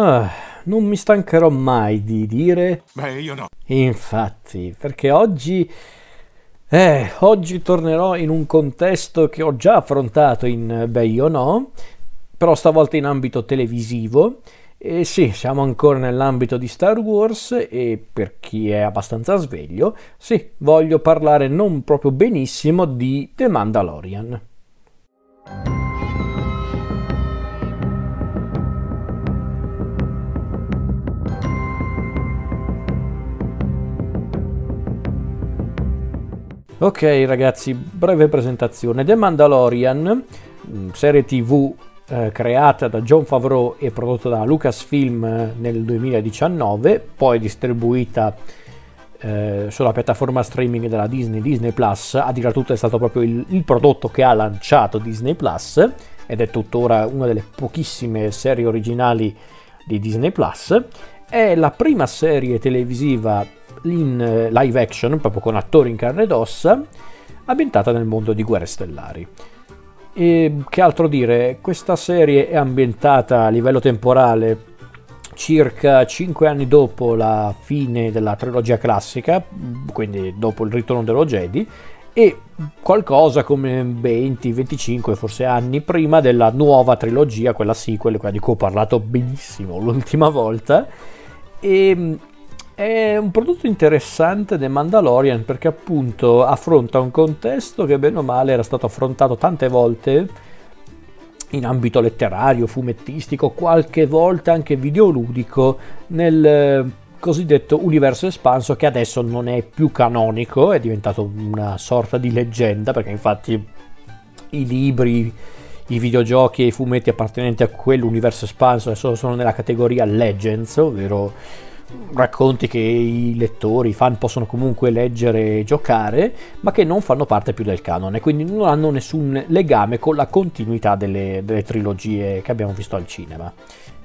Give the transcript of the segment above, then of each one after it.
Ah, non mi stancherò mai di dire. Beh, io no. Infatti, perché oggi. Eh, oggi tornerò in un contesto che ho già affrontato in Beh, io no, però stavolta in ambito televisivo. E sì, siamo ancora nell'ambito di Star Wars e per chi è abbastanza sveglio, sì, voglio parlare non proprio benissimo di The Mandalorian. Ok ragazzi, breve presentazione. The Mandalorian, mm, serie tv eh, creata da John Favreau e prodotta da Lucasfilm eh, nel 2019, poi distribuita eh, sulla piattaforma streaming della Disney, Disney Plus, a dire tutto è stato proprio il, il prodotto che ha lanciato Disney Plus ed è tuttora una delle pochissime serie originali di Disney Plus. È la prima serie televisiva in eh, live action, proprio con attori in carne ed ossa, ambientata nel mondo di Guerre Stellari. E che altro dire, questa serie è ambientata a livello temporale circa 5 anni dopo la fine della trilogia classica, quindi dopo il ritorno dello Jedi, e qualcosa come 20, 25 forse anni prima della nuova trilogia, quella sequel, quella di cui ho parlato benissimo l'ultima volta. E è un prodotto interessante The Mandalorian perché appunto affronta un contesto che bene o male era stato affrontato tante volte in ambito letterario, fumettistico, qualche volta anche videoludico nel eh, cosiddetto universo espanso che adesso non è più canonico, è diventato una sorta di leggenda perché infatti i libri, i videogiochi e i fumetti appartenenti a quell'universo espanso adesso sono nella categoria Legends, ovvero racconti che i lettori, i fan possono comunque leggere e giocare, ma che non fanno parte più del canone, quindi non hanno nessun legame con la continuità delle, delle trilogie che abbiamo visto al cinema.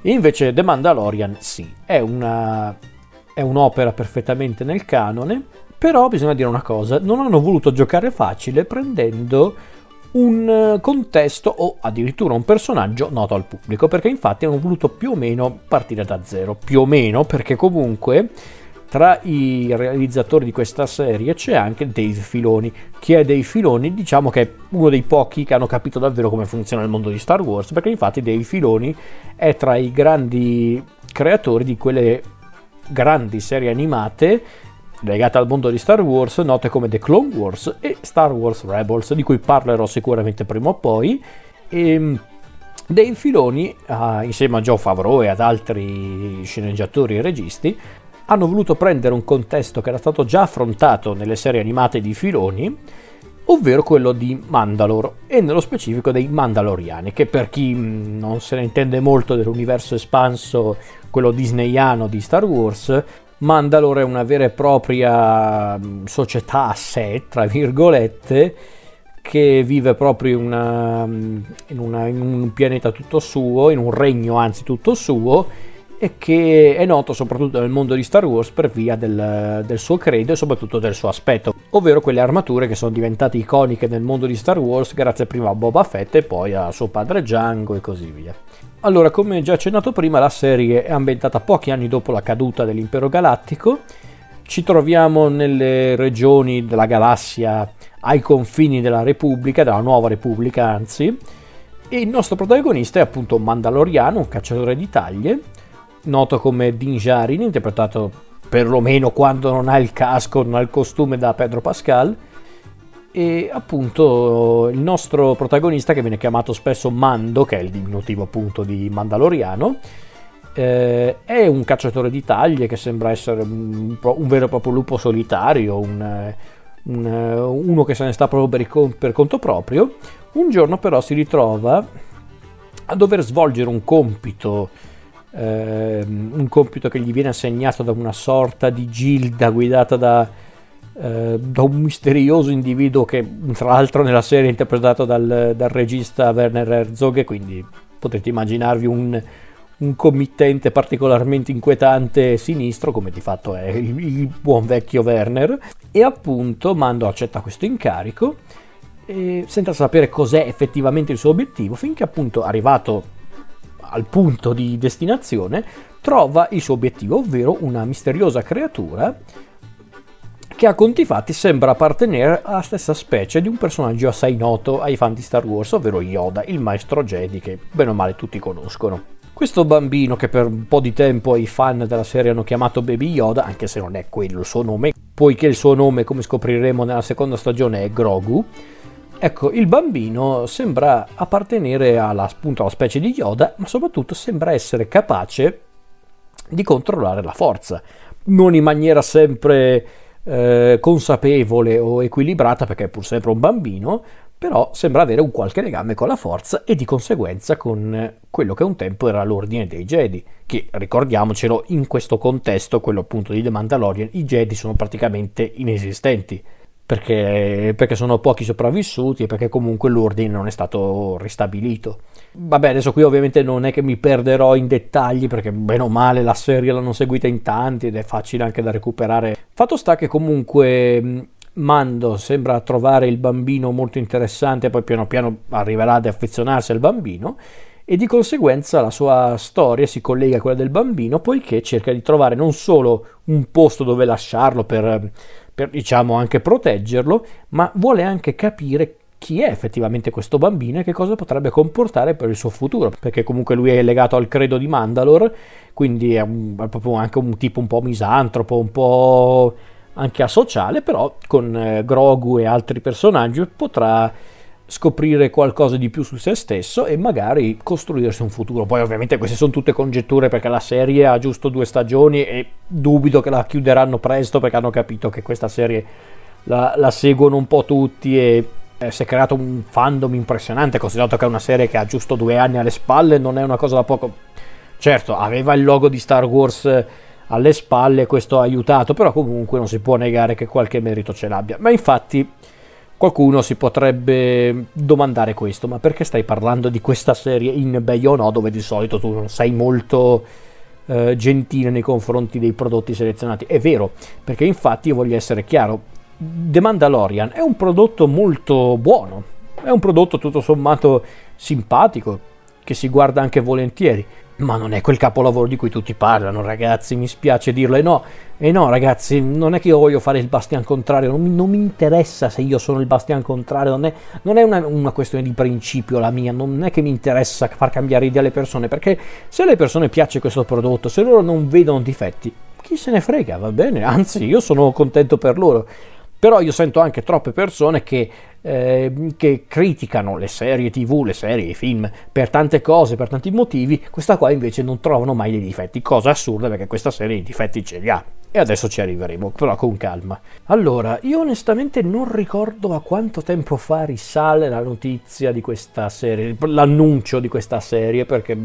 Invece The Mandalorian sì, è, una, è un'opera perfettamente nel canone, però bisogna dire una cosa, non hanno voluto giocare facile prendendo un eh, contesto o addirittura un personaggio noto al pubblico, perché infatti hanno voluto più o meno partire da zero, più o meno perché comunque tra i realizzatori di questa serie c'è anche Dave Filoni. Chi è Dave Filoni? Diciamo che è uno dei pochi che hanno capito davvero come funziona il mondo di Star Wars, perché infatti Dave Filoni è tra i grandi creatori di quelle grandi serie animate legate al mondo di Star Wars, note come The Clone Wars e Star Wars Rebels, di cui parlerò sicuramente prima o poi. E ehm, Dave Filoni, uh, insieme a Joe Favreau e ad altri sceneggiatori e registi, hanno voluto prendere un contesto che era stato già affrontato nelle serie animate di Filoni, ovvero quello di Mandalore e nello specifico dei Mandaloriani, che per chi mm, non se ne intende molto dell'universo espanso, quello disneyano di Star Wars, Mandalore è una vera e propria mm, società a sé, tra virgolette, che vive proprio una, mm, in, una, in, un pianeta tutto suo, in un regno anzi tutto suo, e che è noto soprattutto nel mondo di Star Wars per via del, del suo credo e soprattutto del suo aspetto, ovvero quelle armature che sono diventate iconiche nel mondo di Star Wars grazie prima a Boba Fett e poi a suo padre Django e così via. Allora, come già accennato prima, la serie è ambientata pochi anni dopo la caduta dell'impero galattico. Ci troviamo nelle regioni della galassia ai confini della Repubblica, della nuova Repubblica anzi, e il nostro protagonista è appunto un Mandaloriano, un cacciatore di taglie, noto come Din Djarin, interpretato perlomeno quando non ha il casco, non ha il costume da Pedro Pascal, e appunto il nostro protagonista che viene chiamato spesso Mando, che è il diminutivo appunto di Mandaloriano, eh, è un cacciatore di taglie che sembra essere un, un vero e proprio lupo solitario, un, un, uno che se ne sta proprio per, per conto proprio. Un giorno però si ritrova a dover svolgere un compito eh, un compito che gli viene assegnato da una sorta di gilda guidata da eh, da un misterioso individuo che tra l'altro nella serie è interpretato dal, dal regista Werner Herzog, quindi potete immaginarvi un, un committente particolarmente inquietante sinistro, come di fatto è il, il buon vecchio Werner, e appunto Mando accetta questo incarico senza sapere cos'è effettivamente il suo obiettivo, finché appunto arrivato al punto di destinazione, trova il suo obiettivo, ovvero una misteriosa creatura che a conti fatti sembra appartenere alla stessa specie di un personaggio assai noto ai fan di Star Wars, ovvero Yoda, il maestro Jedi che bene o male tutti conoscono. Questo bambino che per un po' di tempo i fan della serie hanno chiamato Baby Yoda, anche se non è quello il suo nome, poiché il suo nome, come scopriremo nella seconda stagione, è Grogu, ecco, il bambino sembra appartenere alla, appunto, alla specie di Yoda, ma soprattutto sembra essere capace di controllare la forza, non in maniera sempre eh, consapevole o equilibrata, perché è pur sempre un bambino, però sembra avere un qualche legame con la forza e di conseguenza con quello che un tempo era l'ordine dei Jedi, che ricordiamocelo in questo contesto, quello appunto di The Mandalorian, i Jedi sono praticamente inesistenti. Perché, perché sono pochi sopravvissuti e perché comunque l'ordine non è stato ristabilito. Vabbè, adesso qui ovviamente non è che mi perderò in dettagli perché bene o male la serie l'hanno seguita in tanti ed è facile anche da recuperare. Fatto sta che comunque Mando sembra trovare il bambino molto interessante, poi piano piano arriverà ad affezionarsi al bambino e di conseguenza la sua storia si collega a quella del bambino poiché cerca di trovare non solo un posto dove lasciarlo per, per diciamo anche proteggerlo, ma vuole anche capire chi è effettivamente questo bambino e che cosa potrebbe comportare per il suo futuro, perché comunque lui è legato al credo di Mandalore, quindi è, un, è proprio anche un tipo un po' misantropo, un po' anche asociale, però con eh, Grogu e altri personaggi potrà scoprire qualcosa di più su se stesso e magari costruirsi un futuro. Poi ovviamente queste sono tutte congetture perché la serie ha giusto due stagioni e dubito che la chiuderanno presto perché hanno capito che questa serie la, la seguono un po' tutti e eh, si è creato un fandom impressionante considerato che è una serie che ha giusto due anni alle spalle non è una cosa da poco. Certo, aveva il logo di Star Wars alle spalle, questo ha aiutato, però comunque non si può negare che qualche merito ce l'abbia. Ma infatti qualcuno si potrebbe domandare questo, ma perché stai parlando di questa serie in Bay no, dove di solito tu non sei molto eh, gentile nei confronti dei prodotti selezionati? È vero, perché infatti io voglio essere chiaro, The Mandalorian è un prodotto molto buono, è un prodotto tutto sommato simpatico, che si guarda anche volentieri ma non è quel capolavoro di cui tutti parlano, ragazzi, mi spiace dirlo. E no, e no, ragazzi, non è che io voglio fare il bastian contrario, non mi, non mi interessa se io sono il bastian contrario, non è, non è una, una, questione di principio la mia, non è che mi interessa far cambiare idea alle persone, perché se alle persone piace questo prodotto, se loro non vedono difetti, chi se ne frega, va bene, anzi io sono contento per loro. Però io sento anche troppe persone che, eh, che, criticano le serie tv, le serie, i film per tante cose, per tanti motivi, questa qua invece non trovano mai dei difetti, cosa assurda perché questa serie i difetti ce li ha. E adesso ci arriveremo, però con calma. Allora, io onestamente non ricordo a quanto tempo fa risale la notizia di questa serie, l'annuncio di questa serie, perché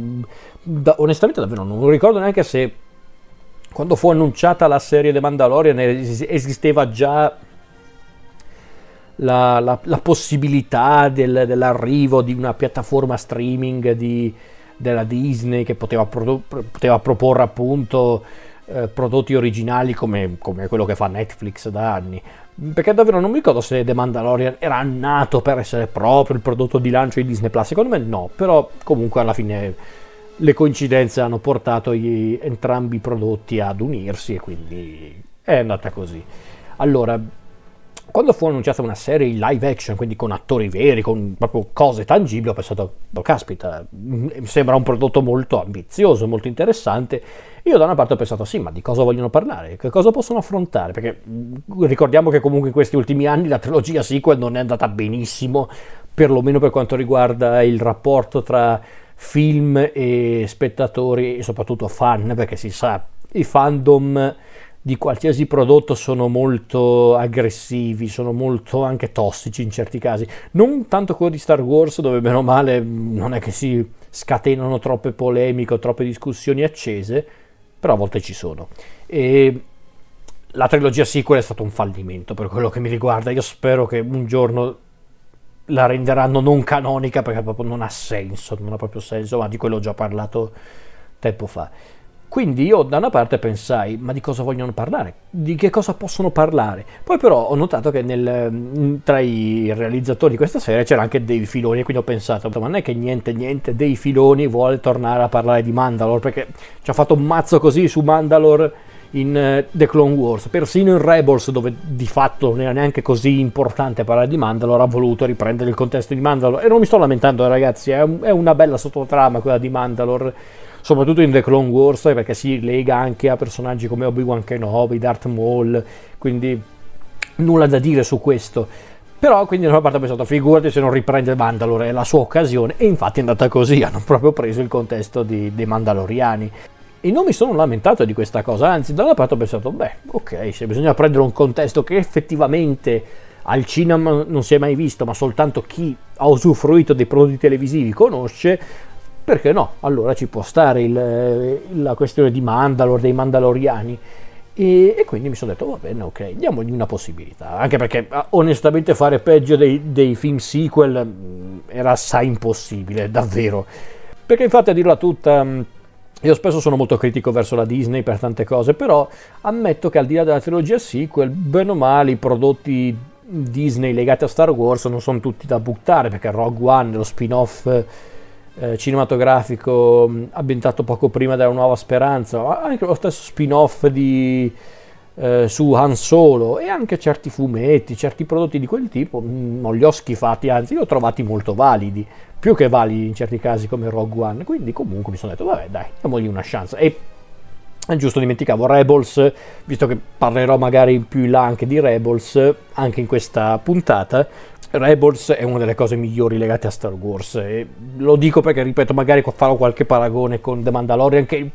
da, onestamente davvero non ricordo neanche se quando fu annunciata la serie The Mandalorian esisteva già la, la, la possibilità del, dell'arrivo di una piattaforma streaming di, della Disney che poteva, produ- poteva proporre appunto eh, prodotti originali come, come, quello che fa Netflix da anni. Perché davvero non mi ricordo se The Mandalorian era nato per essere proprio il prodotto di lancio di Disney Plus. Secondo me no, però comunque alla fine le coincidenze hanno portato gli, entrambi i prodotti ad unirsi e quindi è andata così. Allora, quando fu annunciata una serie live action, quindi con attori veri, con proprio cose tangibili, ho pensato, oh, caspita, mi sembra un prodotto molto ambizioso, molto interessante. Io da una parte ho pensato, sì, ma di cosa vogliono parlare? Che cosa possono affrontare? Perché mm, ricordiamo che comunque in questi ultimi anni la trilogia sequel non è andata benissimo, perlomeno per quanto riguarda il rapporto tra film e spettatori e soprattutto fan, perché si sa, i fandom di qualsiasi prodotto sono molto aggressivi, sono molto anche tossici in certi casi. Non tanto quello di Star Wars, dove meno male non è che si scatenano troppe polemiche o troppe discussioni accese, però a volte ci sono. E la trilogia sequel è stato un fallimento per quello che mi riguarda. Io spero che un giorno la renderanno non canonica perché proprio non ha senso, non ha proprio senso, ma di quello ho già parlato tempo fa. Quindi io da una parte pensai, ma di cosa vogliono parlare? Di che cosa possono parlare? Poi però ho notato che nel, tra i realizzatori di questa serie c'era anche Dave Filoni e quindi ho pensato, ma non è che niente, niente, Dave Filoni vuole tornare a parlare di Mandalore perché ci ha fatto un mazzo così su Mandalore in uh, The Clone Wars, persino in Rebels dove di fatto non era neanche così importante parlare di Mandalore ha voluto riprendere il contesto di Mandalore e non mi sto lamentando ragazzi, è, un, è una bella sottotrama quella di Mandalore soprattutto in The Clone Wars perché si lega anche a personaggi come Obi-Wan Kenobi, Darth Maul, quindi nulla da dire su questo. Però quindi da una parte ho pensato, figurati se non riprende Mandalore, è la sua occasione, e infatti è andata così, hanno proprio preso il contesto di, dei Mandaloriani. E non mi sono lamentato di questa cosa, anzi da una parte ho pensato, beh, ok, se bisogna prendere un contesto che effettivamente al cinema non si è mai visto, ma soltanto chi ha usufruito dei prodotti televisivi conosce, perché no? Allora ci può stare il, la questione di Mandalore, dei Mandaloriani. E, e, quindi mi sono detto, va bene, ok, diamogli una possibilità. Anche perché ah, onestamente fare peggio dei, dei film sequel mm, era assai impossibile, davvero. Perché infatti a dirla tutta... Mm, io spesso sono molto critico verso la Disney per tante cose, però ammetto che al di là della trilogia sequel, bene o male, i prodotti Disney legati a Star Wars non sono tutti da buttare, perché Rogue One, lo spin-off eh, cinematografico mm, ambientato poco prima della Nuova Speranza, anche lo stesso spin-off di, eh, su Han Solo e anche certi fumetti, certi prodotti di quel tipo, mh, mm, non li ho schifati, anzi li ho trovati molto validi, più che validi in certi casi come Rogue One, quindi comunque mi sono detto vabbè dai, diamogli una chance. E giusto dimenticavo Rebels, visto che parlerò magari più in là anche di Rebels, anche in questa puntata, Rebels è una delle cose migliori legate a Star Wars e lo dico perché, ripeto, magari farò qualche paragone con The Mandalorian che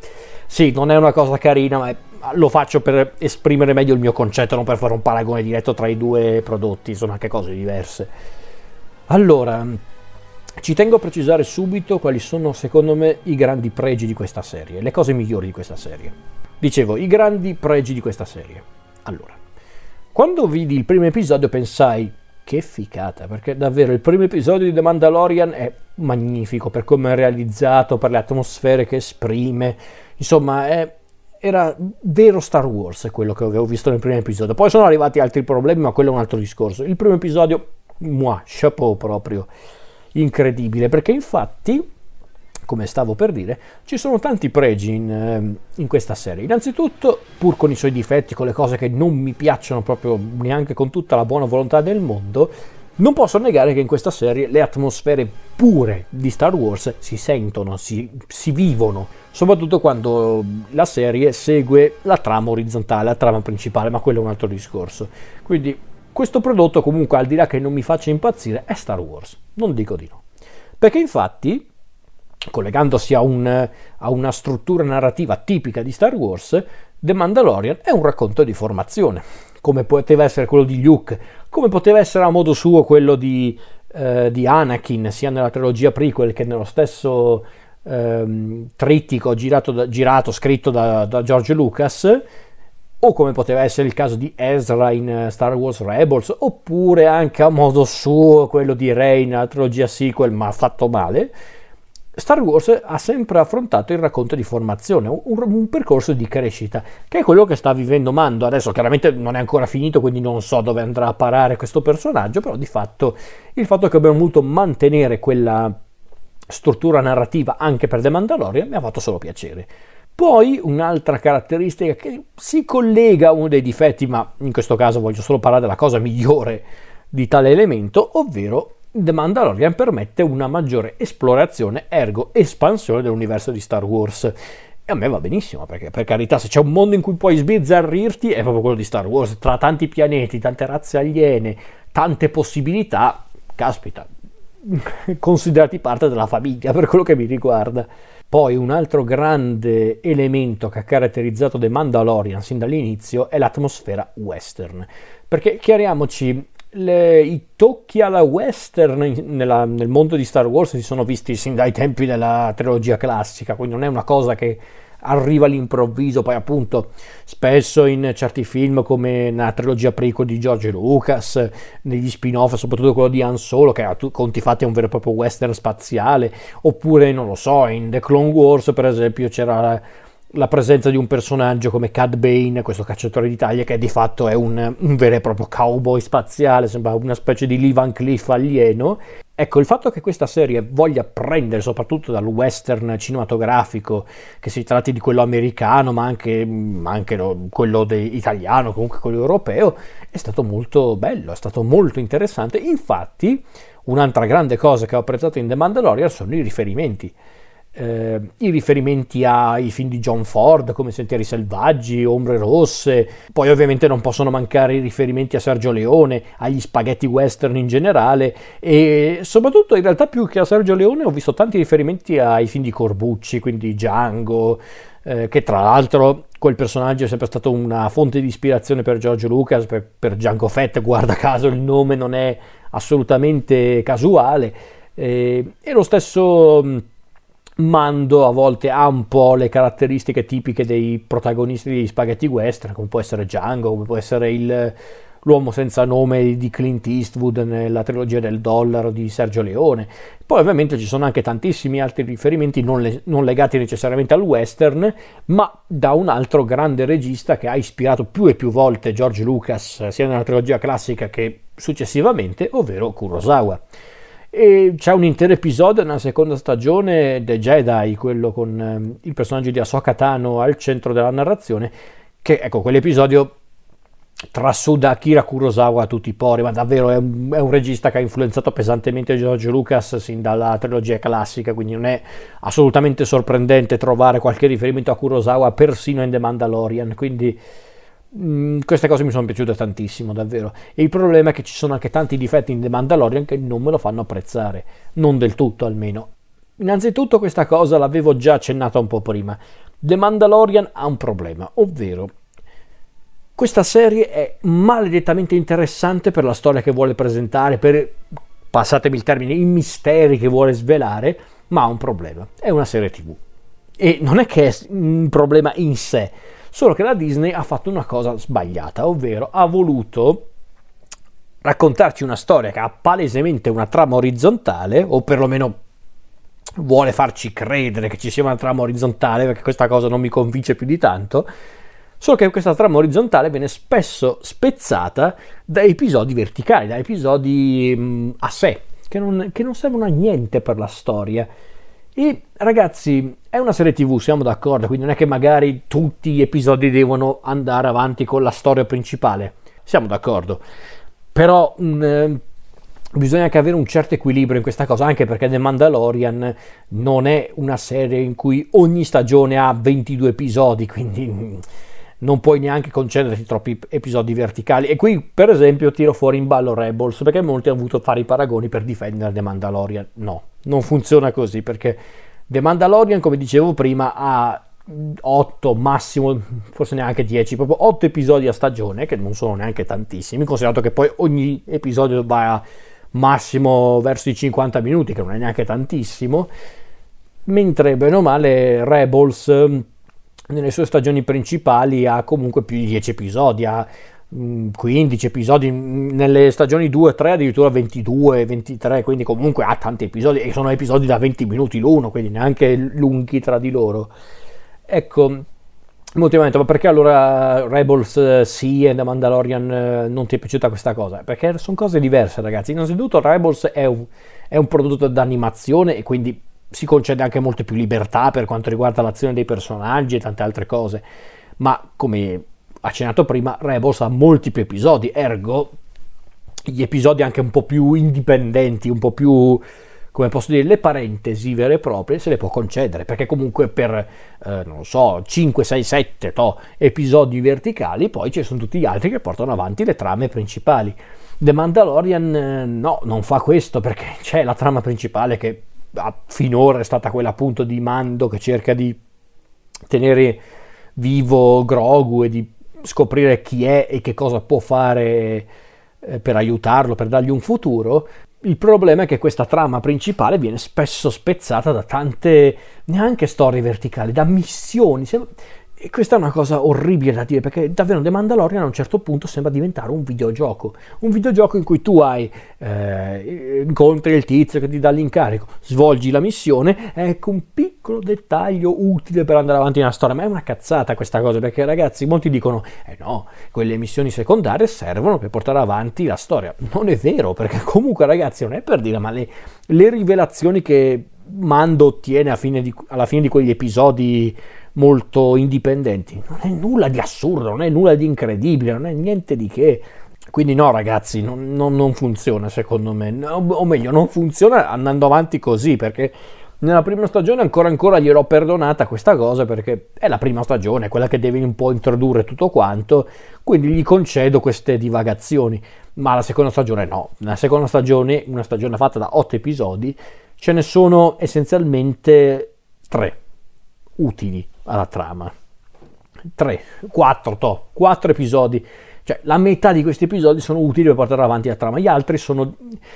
sì, non è una cosa carina, ma lo faccio per esprimere meglio il mio concetto, non per fare un paragone diretto tra i due prodotti, sono anche cose diverse. Allora, ci tengo a precisare subito quali sono secondo me i grandi pregi di questa serie, le cose migliori di questa serie. Dicevo, i grandi pregi di questa serie. Allora, quando vidi il primo episodio pensai che figata, perché davvero il primo episodio di The Mandalorian è magnifico per come è realizzato, per le atmosfere che esprime, insomma è, era vero Star Wars quello che avevo visto nel primo episodio. Poi sono arrivati altri problemi, ma quello è un altro discorso. Il primo episodio, moi, chapeau proprio, incredibile, perché infatti come stavo per dire, ci sono tanti pregi in, ehm, in, questa serie. Innanzitutto, pur con i suoi difetti, con le cose che non mi piacciono proprio neanche con tutta la buona volontà del mondo, non posso negare che in questa serie le atmosfere pure di Star Wars si sentono, si, si vivono, soprattutto quando la serie segue la trama orizzontale, la trama principale, ma quello è un altro discorso. Quindi questo prodotto comunque, al di là che non mi faccia impazzire, è Star Wars, non dico di no. Perché infatti collegandosi a, un, a, una struttura narrativa tipica di Star Wars, The Mandalorian è un racconto di formazione, come poteva essere quello di Luke, come poteva essere a modo suo quello di, eh, di Anakin, sia nella trilogia prequel che nello stesso ehm, trittico girato, da, girato scritto da, da George Lucas, o come poteva essere il caso di Ezra in Star Wars Rebels, oppure anche a modo suo quello di Rey nella trilogia sequel, ma fatto male Star Wars ha sempre affrontato il racconto di formazione, un, un, percorso di crescita, che è quello che sta vivendo Mando. Adesso chiaramente non è ancora finito, quindi non so dove andrà a parare questo personaggio, però di fatto il fatto che abbiamo voluto mantenere quella struttura narrativa anche per The Mandalorian mi ha fatto solo piacere. Poi un'altra caratteristica che si collega a uno dei difetti, ma in questo caso voglio solo parlare della cosa migliore di tale elemento, ovvero The Mandalorian permette una maggiore esplorazione, ergo espansione dell'universo di Star Wars. E a me va benissimo, perché per carità, se c'è un mondo in cui puoi sbizzarrirti, è proprio quello di Star Wars. Tra tanti pianeti, tante razze aliene, tante possibilità, caspita, considerati parte della famiglia per quello che mi riguarda. Poi un altro grande elemento che ha caratterizzato The Mandalorian sin dall'inizio è l'atmosfera western. Perché chiariamoci, le, i tocchi alla western nella, nel mondo di Star Wars si sono visti sin dai tempi della trilogia classica, quindi non è una cosa che arriva all'improvviso, poi appunto spesso in certi film come nella trilogia prequel di George Lucas, negli spin-off, soprattutto quello di Han Solo, che a conti fatti è un vero e proprio western spaziale, oppure non lo so, in The Clone Wars per esempio c'era la presenza di un personaggio come Cad Bane, questo cacciatore d'Italia che di fatto è un, un vero e proprio cowboy spaziale, sembra una specie di Lee Van Cleef alieno. Ecco, il fatto che questa serie voglia prendere soprattutto dal western cinematografico, che si tratti di quello americano, ma anche, ma anche no, quello italiano, comunque quello europeo, è stato molto bello, è stato molto interessante. Infatti, un'altra grande cosa che ho apprezzato in The Mandalorian sono i riferimenti eh, i riferimenti ai film di John Ford come Sentieri Selvaggi, Ombre Rosse, poi ovviamente non possono mancare i riferimenti a Sergio Leone, agli spaghetti western in generale. E soprattutto in realtà più che a Sergio Leone ho visto tanti riferimenti ai film di Corbucci, quindi Django, eh, che tra l'altro quel personaggio è sempre stato una fonte di ispirazione per George Lucas, per, per Django Fett, guarda caso il nome non è assolutamente casuale. Eh, e lo stesso Mando a volte ha un po' le caratteristiche tipiche dei protagonisti degli spaghetti western, come può essere Django, come può essere il, l'uomo senza nome di Clint Eastwood nella trilogia del dollaro di Sergio Leone. Poi ovviamente ci sono anche tantissimi altri riferimenti non, le, non legati necessariamente al western, ma da un altro grande regista che ha ispirato più e più volte George Lucas, sia nella trilogia classica che successivamente, ovvero Kurosawa. E c'è un intero episodio nella seconda stagione The Jedi, quello con eh, il personaggio di Ahsoka Tano al centro della narrazione, che ecco, quell'episodio trasuda Akira Kurosawa a tutti i pori, ma davvero è un, è un, regista che ha influenzato pesantemente George Lucas sin dalla trilogia classica, quindi non è assolutamente sorprendente trovare qualche riferimento a Kurosawa persino in The Mandalorian, quindi Mm, queste cose mi sono piaciute tantissimo, davvero. E il problema è che ci sono anche tanti difetti in The Mandalorian che non me lo fanno apprezzare, non del tutto almeno. Innanzitutto questa cosa l'avevo già accennata un po' prima. The Mandalorian ha un problema, ovvero questa serie è maledettamente interessante per la storia che vuole presentare, per, passatemi il termine, i misteri che vuole svelare, ma ha un problema. È una serie tv. E non è che è un problema in sé, Solo che la Disney ha fatto una cosa sbagliata, ovvero ha voluto raccontarci una storia che ha palesemente una trama orizzontale, o perlomeno vuole farci credere che ci sia una trama orizzontale, perché questa cosa non mi convince più di tanto, solo che questa trama orizzontale viene spesso spezzata da episodi verticali, da episodi mh, a sé, che non, che non servono a niente per la storia. E ragazzi, è una serie TV, siamo d'accordo, quindi non è che magari tutti gli episodi devono andare avanti con la storia principale. Siamo d'accordo. Però un, eh, bisogna anche avere un certo equilibrio in questa cosa, anche perché The Mandalorian non è una serie in cui ogni stagione ha 22 episodi, quindi non puoi neanche concederti troppi episodi verticali. E qui, per esempio, tiro fuori in ballo Rebels, perché molti hanno avuto fare i paragoni per difendere The Mandalorian. No, non funziona così, perché The Mandalorian, come dicevo prima, ha 8, massimo, forse neanche 10, proprio 8 episodi a stagione, che non sono neanche tantissimi, considerato che poi ogni episodio va massimo verso i 50 minuti, che non è neanche tantissimo, mentre bene o male Rebels nelle sue stagioni principali ha comunque più di 10 episodi, ha 15 mm, episodi, mm, nelle stagioni 2 e 3 addirittura 22, 23, quindi comunque ha tanti episodi e sono episodi da 20 minuti l'uno, quindi neanche lunghi tra di loro. Ecco, molti mi hanno detto, ma perché allora Rebels eh, sì e The Mandalorian eh, non ti è piaciuta questa cosa? Perché sono cose diverse ragazzi, innanzitutto Rebels è un, è un prodotto d'animazione e quindi si concede anche molte più libertà per quanto riguarda l'azione dei personaggi e tante altre cose, ma come accennato prima, Rebels ha molti più episodi, ergo gli episodi anche un po' più indipendenti, un po' più, come posso dire, le parentesi vere e proprie se le può concedere, perché comunque per, eh, non so, 5, 6, 7 to, episodi verticali, poi ci sono tutti gli altri che portano avanti le trame principali. The Mandalorian eh, no, non fa questo perché c'è la trama principale che finora è stata quella appunto di Mando che cerca di tenere vivo Grogu e di scoprire chi è e che cosa può fare eh, per aiutarlo, per dargli un futuro. Il problema è che questa trama principale viene spesso spezzata da tante neanche storie verticali, da missioni. E questa è una cosa orribile da dire perché davvero The Mandalorian a un certo punto sembra diventare un videogioco. Un videogioco in cui tu hai, eh, incontri il tizio che ti dà l'incarico, svolgi la missione, ecco un piccolo dettaglio utile per andare avanti nella storia. Ma è una cazzata questa cosa perché ragazzi, molti dicono, eh no, quelle missioni secondarie servono per portare avanti la storia. Non è vero perché comunque ragazzi non è per dire, ma le, le rivelazioni che Mando ottiene fine di, alla fine di quegli episodi molto indipendenti. Non è nulla di assurdo, non è nulla di incredibile, non è niente di che. Quindi no ragazzi, non, non, non funziona secondo me, o meglio non funziona andando avanti così perché nella prima stagione ancora ancora gliel'ho perdonata questa cosa perché è la prima stagione, quella che deve un po' introdurre tutto quanto, quindi gli concedo queste divagazioni, ma la seconda stagione no, la seconda stagione, una stagione fatta da otto episodi, ce ne sono essenzialmente tre utili alla trama. 3, 4, to, 4 episodi. Cioè, la metà di questi episodi sono utili per portare avanti la trama, gli altri sono.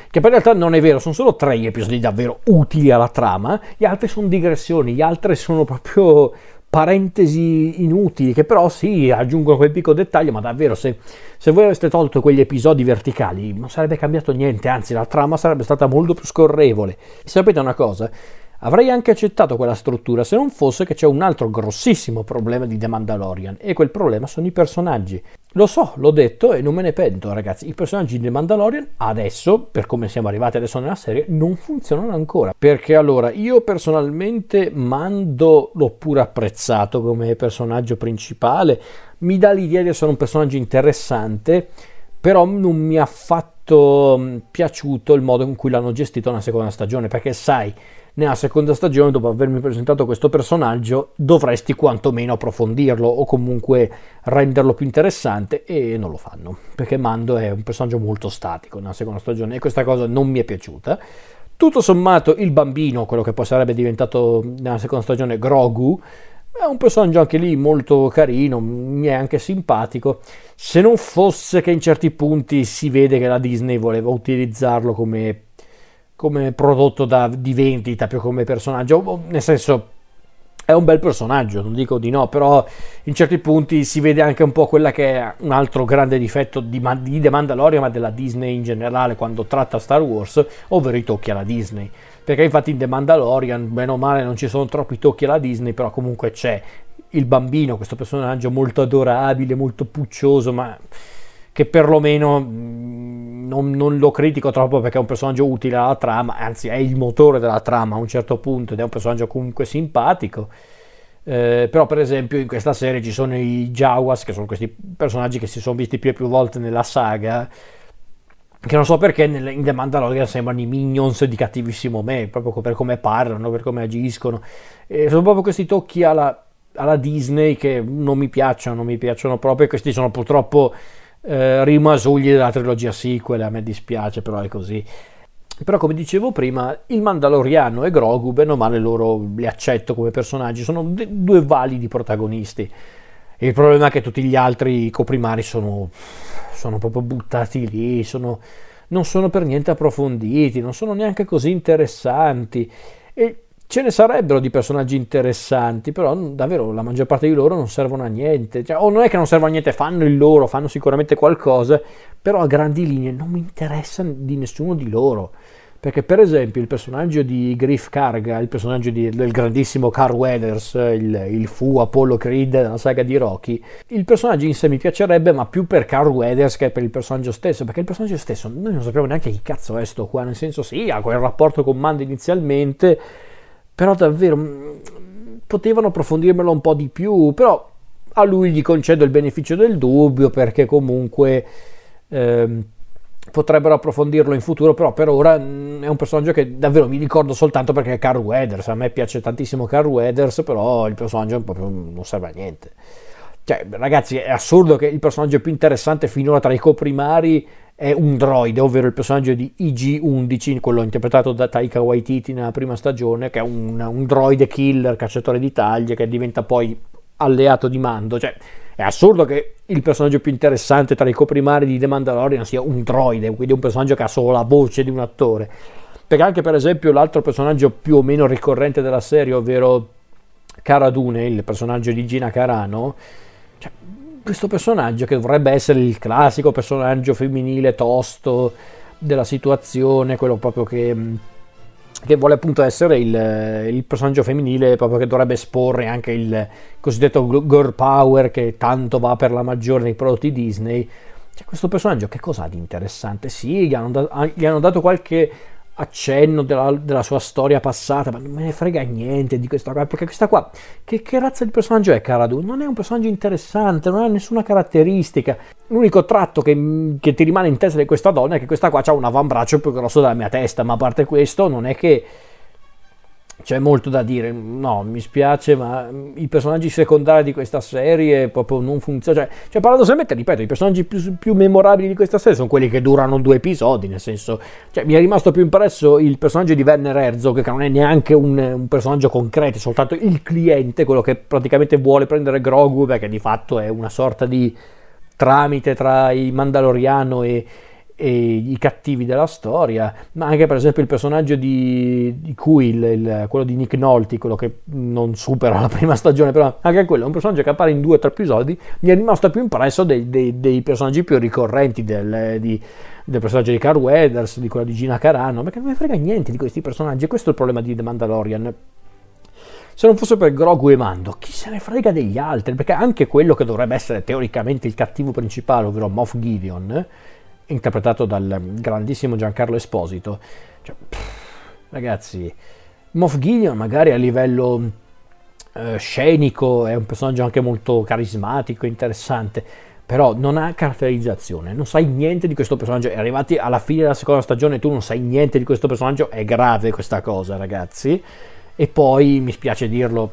che poi in realtà non è vero, sono solo tre episodi davvero utili alla trama, gli altri sono digressioni, gli altri sono proprio parentesi inutili che però sì aggiungono quel piccolo dettaglio ma davvero se, se, voi aveste tolto quegli episodi verticali non sarebbe cambiato niente anzi la trama sarebbe stata molto più scorrevole sapete una cosa Avrei anche accettato quella struttura se non fosse che c'è un altro grossissimo problema di The Mandalorian e quel problema sono i personaggi. Lo so, l'ho detto e non me ne pento ragazzi, i personaggi di The Mandalorian adesso, per come siamo arrivati adesso nella serie, non funzionano ancora. Perché allora, io personalmente Mando l'ho pure apprezzato come personaggio principale, mi dà l'idea di essere un personaggio interessante, però non mi ha fatto mm, piaciuto il modo in cui l'hanno gestito nella seconda stagione, perché sai nella seconda stagione, dopo avermi presentato questo personaggio, dovresti quantomeno approfondirlo o comunque renderlo più interessante e non lo fanno, perché Mando è un personaggio molto statico nella seconda stagione e questa cosa non mi è piaciuta. Tutto sommato il bambino, quello che poi sarebbe diventato nella seconda stagione Grogu, è un personaggio anche lì molto carino, mi è anche simpatico, se non fosse che in certi punti si vede che la Disney voleva utilizzarlo come come prodotto da, di vendita, più come personaggio, nel senso è un bel personaggio, non dico di no, però in certi punti si vede anche un po' quella che è un altro grande difetto di, di The Mandalorian, ma della Disney in generale quando tratta Star Wars, ovvero i tocchi alla Disney. Perché infatti in The Mandalorian, bene o male, non ci sono troppi tocchi alla Disney, però comunque c'è il bambino, questo personaggio molto adorabile, molto puccioso, ma che perlomeno mm, non, non, lo critico troppo perché è un personaggio utile alla trama, anzi è il motore della trama a un certo punto ed è un personaggio comunque simpatico. Eh, però per esempio in questa serie ci sono i Jawas, che sono questi personaggi che si sono visti più e più volte nella saga, che non so perché in The Mandalorian sembrano i minions di cattivissimo me, proprio per come parlano, per come agiscono. E sono proprio questi tocchi alla, alla Disney che non mi piacciono, non mi piacciono proprio e questi sono purtroppo eh, rimasugli della trilogia sequel, a me dispiace, però è così. Però come dicevo prima, il Mandaloriano e Grogu, bene o male loro li accetto come personaggi, sono de- due validi protagonisti. Il problema è che tutti gli altri coprimari sono, sono proprio buttati lì, sono, non sono per niente approfonditi, non sono neanche così interessanti. E Ce ne sarebbero di personaggi interessanti, però davvero la maggior parte di loro non servono a niente. Cioè, o non è che non servono a niente, fanno il loro, fanno sicuramente qualcosa, però a grandi linee non mi interessa di nessuno di loro. Perché, per esempio, il personaggio di Griff Karga, il personaggio di, del grandissimo Carl Weathers, il, il, fu Apollo Creed della saga di Rocky, il personaggio in sé mi piacerebbe, ma più per Carl Weathers che per il personaggio stesso. Perché il personaggio stesso noi non sappiamo neanche chi cazzo è sto qua. Nel senso, sì, ha quel rapporto con Mando inizialmente però davvero mm, potevano approfondirmelo un po' di più, però a lui gli concedo il beneficio del dubbio perché comunque ehm, potrebbero approfondirlo in futuro, però per ora mm, è un personaggio che davvero mi ricordo soltanto perché è Carl Weathers, a me piace tantissimo Carl Weathers, però il personaggio proprio non serve a niente. Cioè, ragazzi, è assurdo che il personaggio più interessante finora tra i coprimari è un droide, ovvero il personaggio di IG-11, quello interpretato da Taika Waititi nella prima stagione, che è un, un droide killer, cacciatore di taglie, che diventa poi alleato di Mando. Cioè, è assurdo che il personaggio più interessante tra i coprimari di The Mandalorian sia un droide, quindi un personaggio che ha solo la voce di un attore. Perché anche per esempio l'altro personaggio più o meno ricorrente della serie, ovvero Cara Dune, il personaggio di Gina Carano, cioè, questo personaggio che dovrebbe essere il classico personaggio femminile tosto della situazione, quello proprio che, che vuole appunto essere il, il, personaggio femminile proprio che dovrebbe esporre anche il cosiddetto girl power che tanto va per la maggiore nei prodotti Disney. Cioè, questo personaggio che cosa ha di interessante? Sì, gli hanno, da, gli hanno dato qualche accenno della, della, sua storia passata, ma non me ne frega niente di questa qua, perché questa qua, che, che razza di personaggio è Cara Dune? Non è un personaggio interessante, non ha nessuna caratteristica. L'unico tratto che, che ti rimane in testa di questa donna è che questa qua ha un avambraccio più grosso della mia testa, ma a parte questo non è che c'è molto da dire, no, mi spiace, ma i personaggi secondari di questa serie proprio non funzionano. Cioè, cioè paradossalmente, ripeto, i personaggi più, più, memorabili di questa serie sono quelli che durano due episodi, nel senso, cioè, mi è rimasto più impresso il personaggio di Werner Herzog, che non è neanche un, un personaggio concreto, è soltanto il cliente, quello che praticamente vuole prendere Grogu, perché di fatto è una sorta di tramite tra il Mandaloriano e i cattivi della storia, ma anche per esempio il personaggio di, di Quill, il, quello di Nick Nolte, quello che non supera la prima stagione, però anche quello è un personaggio che appare in due o tre episodi, mi è rimasto più impresso dei, dei, dei personaggi più ricorrenti del, di, del personaggio di Carl Weathers, di quello di Gina Carano, perché non mi frega niente di questi personaggi, e questo è il problema di The Mandalorian. Se non fosse per Grogu e Mando, chi se ne frega degli altri? Perché anche quello che dovrebbe essere teoricamente il cattivo principale, ovvero Moff Gideon, interpretato dal grandissimo Giancarlo Esposito. Cioè, pff, ragazzi, Moff Gideon magari a livello eh, scenico è un personaggio anche molto carismatico, interessante, però non ha caratterizzazione, non sai niente di questo personaggio. E arrivati alla fine della seconda stagione tu non sai niente di questo personaggio, è grave questa cosa, ragazzi. E poi mi spiace dirlo,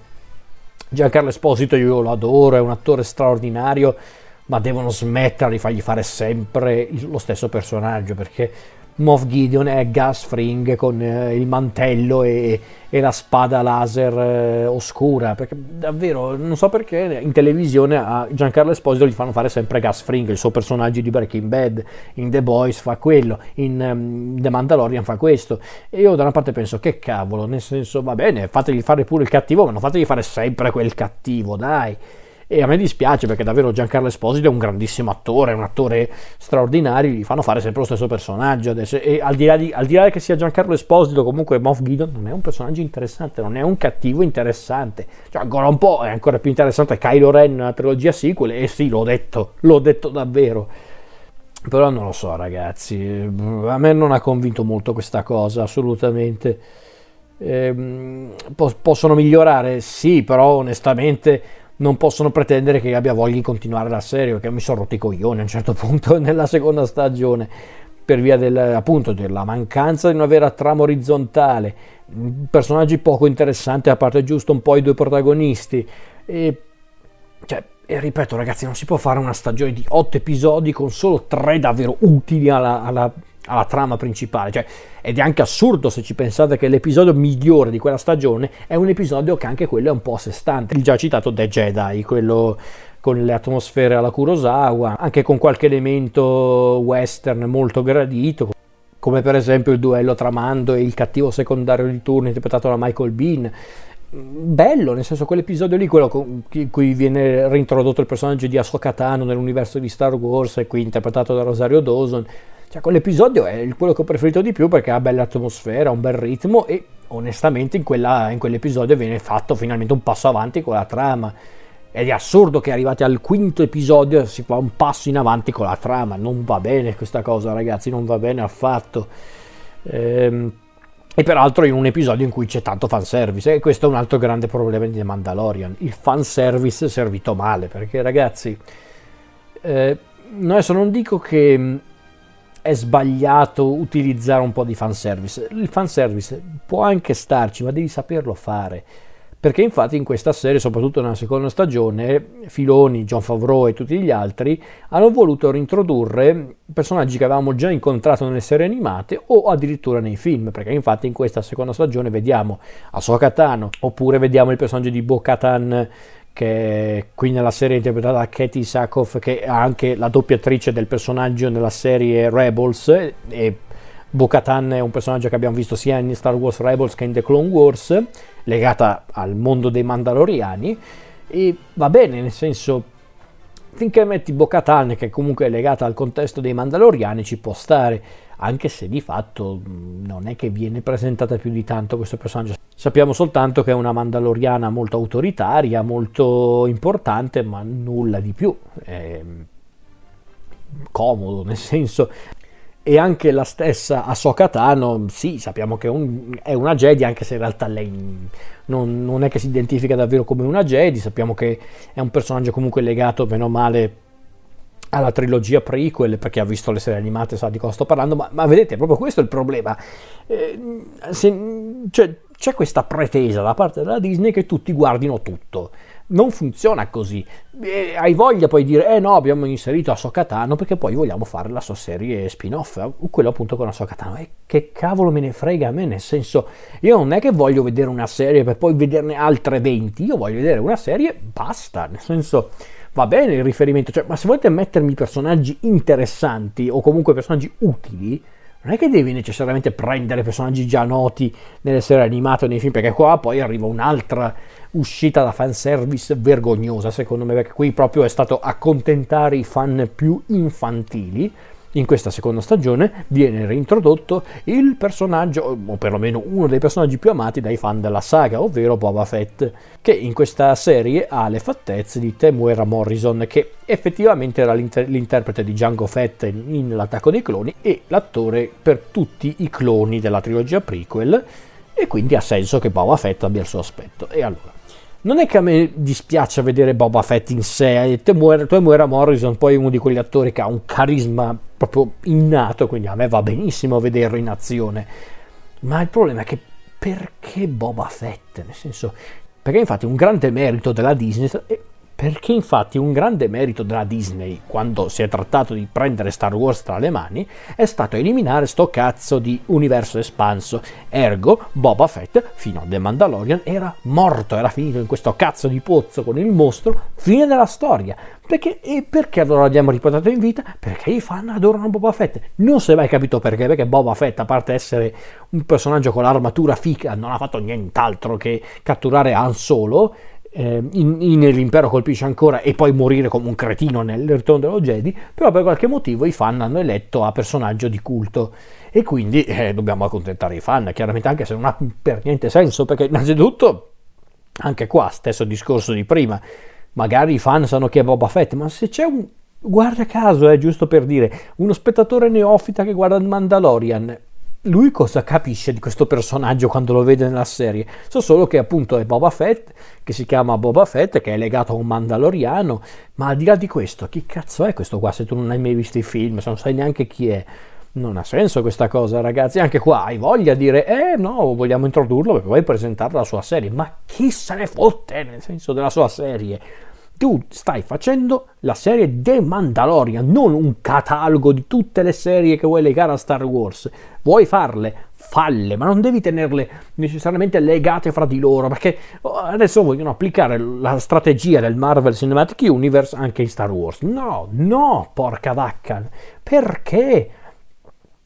Giancarlo Esposito io lo adoro, è un attore straordinario ma devono smettere di fargli fare sempre lo stesso personaggio perché Moff Gideon è Gus Fring con eh, il mantello e, e, la spada laser eh, oscura perché davvero non so perché in televisione a Giancarlo Esposito gli fanno fare sempre Gus Fring il suo personaggio di Breaking Bad in The Boys fa quello in um, The Mandalorian fa questo. E io da una parte penso che cavolo nel senso va bene fategli fare pure il cattivo ma non fategli fare sempre quel cattivo dai e a me dispiace perché davvero Giancarlo Esposito è un grandissimo attore, un attore straordinario, gli fanno fare sempre lo stesso personaggio adesso. E al di là, di, al di là che sia Giancarlo Esposito, comunque Moff Gideon non è un personaggio interessante, non è un cattivo interessante. Cioè, ancora un po' è ancora più interessante Kylo Ren nella trilogia sequel, e sì, l'ho detto, l'ho detto davvero. Però non lo so, ragazzi, a me non ha convinto molto questa cosa, assolutamente. Eh, possono migliorare? Sì, però onestamente non possono pretendere che abbia voglia di continuare la serie perché mi sono rotti i coglioni a un certo punto nella seconda stagione per via del, appunto della mancanza di una vera trama orizzontale personaggi poco interessanti a parte giusto un po' i due protagonisti e, cioè, e ripeto ragazzi non si può fare una stagione di otto episodi con solo tre davvero utili alla, alla alla trama principale. Cioè, ed è anche assurdo se ci pensate che l'episodio migliore di quella stagione è un episodio che anche quello è un po' a sé stante. Il già citato The Jedi, quello con le atmosfere alla Kurosawa, anche con qualche elemento western molto gradito, come per esempio il duello tra Mando e il cattivo secondario di turno interpretato da Michael Bean. Bello, nel senso quell'episodio lì, quello in cui viene reintrodotto il personaggio di Ahsoka Tano nell'universo di Star Wars e qui interpretato da Rosario Dawson, cioè, quell'episodio è quello che ho preferito di più perché ha bella atmosfera, un bel ritmo e onestamente in, quella, in quell'episodio viene fatto finalmente un passo avanti con la trama. Ed è assurdo che arrivati al quinto episodio si fa un passo in avanti con la trama. Non va bene questa cosa, ragazzi, non va bene affatto. Ehm, e peraltro in un episodio in cui c'è tanto fanservice. E questo è un altro grande problema di The Mandalorian. Il fanservice servito male. Perché, ragazzi, eh, adesso non dico che è sbagliato utilizzare un po' di fanservice. Il fanservice può anche starci, ma devi saperlo fare. Perché infatti in questa serie, soprattutto nella seconda stagione, Filoni, John Favreau e tutti gli altri hanno voluto reintrodurre personaggi che avevamo già incontrato nelle serie animate o addirittura nei film, perché infatti in questa seconda stagione vediamo Ahsoka Tano, oppure vediamo il personaggio di Bo-Katan che qui nella serie è interpretata da Katie Sackhoff che è anche la doppiatrice del personaggio nella serie Rebels e Bo-Katan è un personaggio che abbiamo visto sia in Star Wars Rebels che in The Clone Wars, legata al mondo dei Mandaloriani, e va bene, nel senso, finché metti Bo-Katan, che comunque è legata al contesto dei Mandaloriani, ci può stare, anche se di fatto non è che viene presentata più di tanto questo personaggio. Sappiamo soltanto che è una Mandaloriana molto autoritaria, molto importante, ma nulla di più. È comodo, nel senso e anche la stessa Ahsoka Tano, sì, sappiamo che un, è, una Jedi, anche se in realtà lei non, non, è che si identifica davvero come una Jedi, sappiamo che è un personaggio comunque legato, meno male, alla trilogia prequel, perché ha visto le serie animate, sa di cosa sto parlando, ma, ma vedete, proprio questo è il problema. Eh, se, cioè, c'è questa pretesa da parte della Disney che tutti guardino tutto non funziona così. E hai voglia poi di dire, eh no, abbiamo inserito Ahsoka Tano perché poi vogliamo fare la sua serie spin-off, quello appunto con Ahsoka Tano. E che cavolo me ne frega a me, nel senso, io non è che voglio vedere una serie per poi vederne altre 20, io voglio vedere una serie, basta, nel senso va bene il riferimento, cioè, ma se volete mettermi personaggi interessanti o comunque personaggi utili, non è che devi necessariamente prendere personaggi già noti nelle serie animate o nei film, perché qua poi arriva un'altra uscita da fanservice vergognosa, secondo me, perché qui proprio è stato accontentare i fan più infantili. In questa seconda stagione viene reintrodotto il personaggio, o perlomeno uno dei personaggi più amati dai fan della saga, ovvero Boba Fett, che in questa serie ha le fattezze di Temuera Morrison, che effettivamente era l'inter- l'interprete di Django Fett in, in L'attacco dei cloni e l'attore per tutti i cloni della trilogia prequel, e quindi ha senso che Boba Fett abbia il suo aspetto. E allora, non è che a me dispiace vedere Boba Fett in sé, Temuera Morrison poi è uno di quegli attori che ha un carisma proprio innato, quindi a me va benissimo vederlo in azione. Ma il problema è che perché Boba Fett? Nel senso, perché infatti un grande merito della Disney perché infatti un grande merito della Disney, quando si è trattato di prendere Star Wars tra le mani, è stato eliminare sto cazzo di universo espanso. Ergo, Boba Fett, fino a The Mandalorian, era morto, era finito in questo cazzo di pozzo con il mostro, fine della storia. Perché, e perché allora l'abbiamo riportato in vita? Perché i fan adorano Boba Fett. Non si è mai capito perché, perché Boba Fett, a parte essere un personaggio con l'armatura fica, non ha fatto nient'altro che catturare Han Solo eh, in, in, l'impero colpisce ancora e poi morire come un cretino nel ritorno dello Jedi, però per qualche motivo i fan hanno eletto a personaggio di culto. E quindi eh, dobbiamo accontentare i fan, chiaramente anche se non ha per niente senso, perché innanzitutto, anche qua, stesso discorso di prima, magari i fan sanno chi è Boba Fett, ma se c'è un, guarda caso, è eh, giusto per dire, uno spettatore neofita che guarda il Mandalorian, lui cosa capisce di questo personaggio quando lo vede nella serie? So solo che appunto è Boba Fett, che si chiama Boba Fett, che è legato a un mandaloriano, ma al di là di questo, chi cazzo è questo qua se tu non hai mai visto i film, se non sai neanche chi è? Non ha senso questa cosa, ragazzi. Anche qua hai voglia di dire, eh no, vogliamo introdurlo perché vuoi presentare la sua serie. Ma chi se ne fotte nel senso della sua serie? tu stai facendo la serie The Mandalorian, non un catalogo di tutte le serie che vuoi legare a Star Wars. Vuoi farle? Falle, ma non devi tenerle necessariamente legate fra di loro, perché oh, adesso vogliono applicare la strategia del Marvel Cinematic Universe anche in Star Wars. No, no, porca vacca. Perché?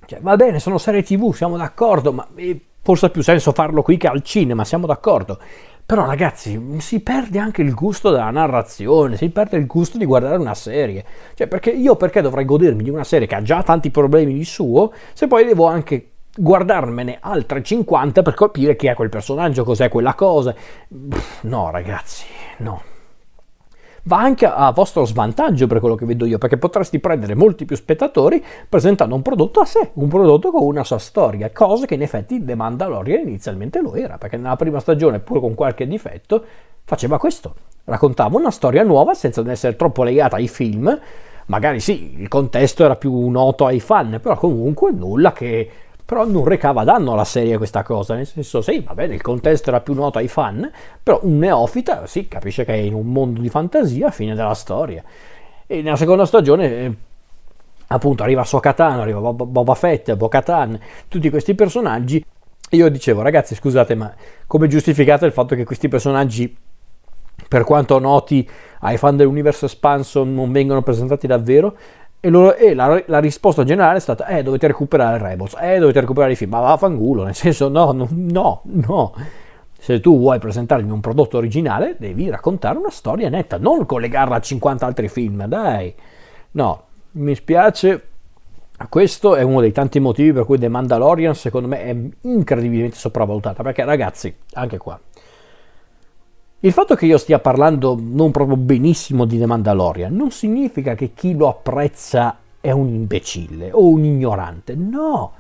Cioè, va bene, sono serie TV, siamo d'accordo, ma eh, forse ha più senso farlo qui che al cinema, siamo d'accordo. Però ragazzi, si perde anche il gusto della narrazione, si perde il gusto di guardare una serie. Cioè, perché io perché dovrei godermi di una serie che ha già tanti problemi di suo, se poi devo anche guardarmene altre 50 per capire chi è quel personaggio, cos'è quella cosa. No, ragazzi, no va anche a vostro svantaggio per quello che vedo io, perché potresti prendere molti più spettatori presentando un prodotto a sé, un prodotto con una sua storia, cosa che in effetti The Mandalorian inizialmente lo era, perché nella prima stagione, pur con qualche difetto, faceva questo, raccontava una storia nuova senza essere troppo legata ai film, magari sì, il contesto era più noto ai fan, però comunque nulla che però non recava danno alla serie questa cosa, nel senso sì, va bene, il contesto era più noto ai fan, però un neofita sì, capisce che è in un mondo di fantasia, fine della storia. E nella seconda stagione eh, appunto arriva Sokatan, arriva Boba Fett, Bo-Katan, tutti questi personaggi. Io dicevo, ragazzi, scusate, ma come giustificate il fatto che questi personaggi, per quanto noti ai fan dell'universo espanso, non vengono presentati davvero? E, loro, e la, la, risposta generale è stata, eh, dovete recuperare Rebels, eh, dovete recuperare i film, ma vaffanculo, nel senso, no, no, no, no. Se tu vuoi presentarmi un prodotto originale, devi raccontare una storia netta, non collegarla a 50 altri film, dai. No, mi spiace, questo è uno dei tanti motivi per cui The Mandalorian secondo me è incredibilmente sopravvalutata, perché ragazzi, anche qua, il fatto che io stia parlando non proprio benissimo di The Mandalorian non significa che chi lo apprezza è un imbecille o un ignorante. No,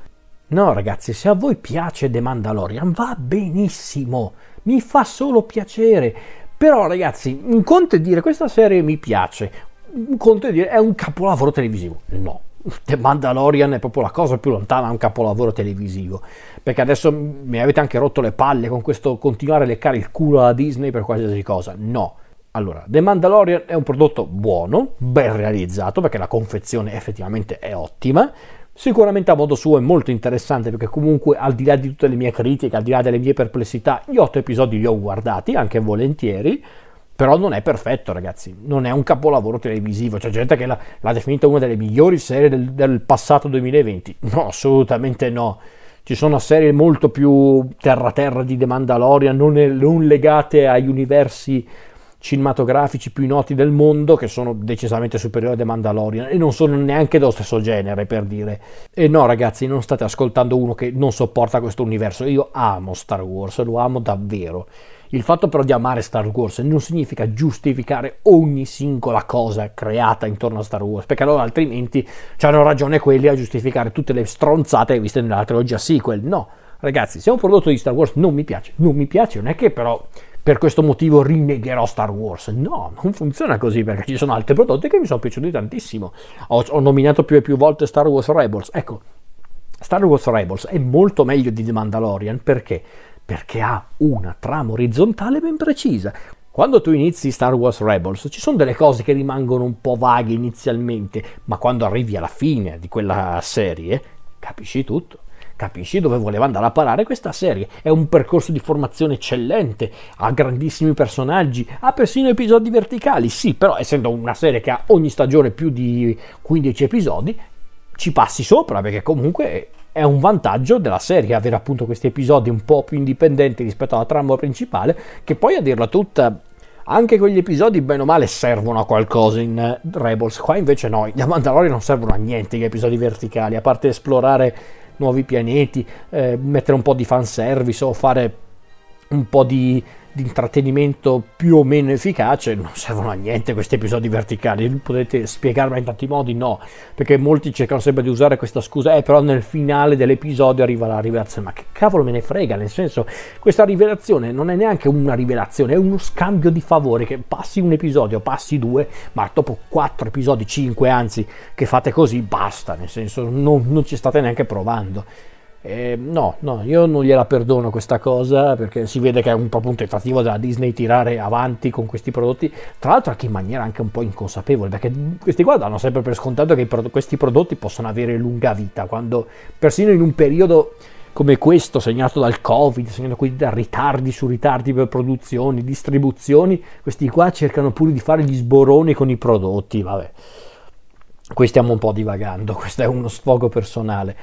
no ragazzi, se a voi piace The Mandalorian va benissimo, mi fa solo piacere. Però ragazzi, un conto è dire questa serie mi piace, un conto è dire è un capolavoro televisivo. No, The Mandalorian è proprio la cosa più lontana da un capolavoro televisivo. Perché adesso mi avete anche rotto le palle con questo continuare a leccare il culo alla Disney per qualsiasi cosa. No. Allora, The Mandalorian è un prodotto buono, ben realizzato, perché la confezione effettivamente è ottima. Sicuramente a modo suo è molto interessante perché comunque al di là di tutte le mie critiche, al di là delle mie perplessità, gli otto episodi li ho guardati anche volentieri però non è perfetto ragazzi, non è un capolavoro televisivo, c'è gente che l'ha, l'ha definita una delle migliori serie del, del, passato 2020, no assolutamente no, ci sono serie molto più terra-terra di The Mandalorian, non, è, non legate agli universi cinematografici più noti del mondo che sono decisamente superiori a The Mandalorian. E non sono neanche dello stesso genere per dire. E no ragazzi non state ascoltando uno che non sopporta questo universo. Io amo Star Wars lo amo davvero il fatto però di amare Star Wars non significa giustificare ogni singola cosa creata intorno a Star Wars, perché allora altrimenti hanno ragione quelli a giustificare tutte le stronzate viste nella trilogia sequel. No, ragazzi, se un prodotto di Star Wars non mi piace, non mi piace, non è che però per questo motivo rinnegherò Star Wars. No, non funziona così perché ci sono altri prodotti che mi sono piaciuti tantissimo. Ho, ho nominato più e più volte Star Wars Rebels. Ecco, Star Wars Rebels è molto meglio di The Mandalorian perché? Perché ha una trama orizzontale ben precisa. Quando tu inizi Star Wars Rebels ci sono delle cose che rimangono un po' vaghe inizialmente, ma quando arrivi alla fine di quella serie capisci tutto. Capisci dove voleva andare a parare questa serie? È un percorso di formazione eccellente, ha grandissimi personaggi, ha persino episodi verticali, sì, però essendo una serie che ha ogni stagione più di 15 episodi, ci passi sopra perché comunque è un vantaggio della serie avere appunto questi episodi un po' più indipendenti rispetto alla trama principale, che poi a dirla tutta anche quegli episodi bene o male servono a qualcosa in eh, Rebels, qua invece no, gli Mandalorian non servono a niente gli episodi verticali, a parte esplorare nuovi pianeti, eh, mettere un po' di fanservice o fare un po' di di intrattenimento più o meno efficace, non servono a niente questi episodi verticali. Potete spiegarmi in tanti modi? No, perché molti cercano sempre di usare questa scusa, eh, però nel finale dell'episodio arriva la rivelazione. Ma che cavolo me ne frega? Nel senso, questa rivelazione non è neanche una rivelazione, è uno scambio di favori. Che passi un episodio, passi due, ma dopo quattro episodi, cinque anzi, che fate così, basta. Nel senso, non, non ci state neanche provando. Eh, no, no, io non gliela perdono questa cosa perché si vede che è un po' un tentativo della Disney tirare avanti con questi prodotti, tra l'altro anche in maniera anche un po' inconsapevole, perché questi qua danno sempre per scontato che questi prodotti possono avere lunga vita, quando persino in un periodo come questo, segnato dal Covid, segnato quindi da ritardi su ritardi per produzioni, distribuzioni, questi qua cercano pure di fare gli sboroni con i prodotti, vabbè. Qui stiamo un po' divagando, questo è uno sfogo personale.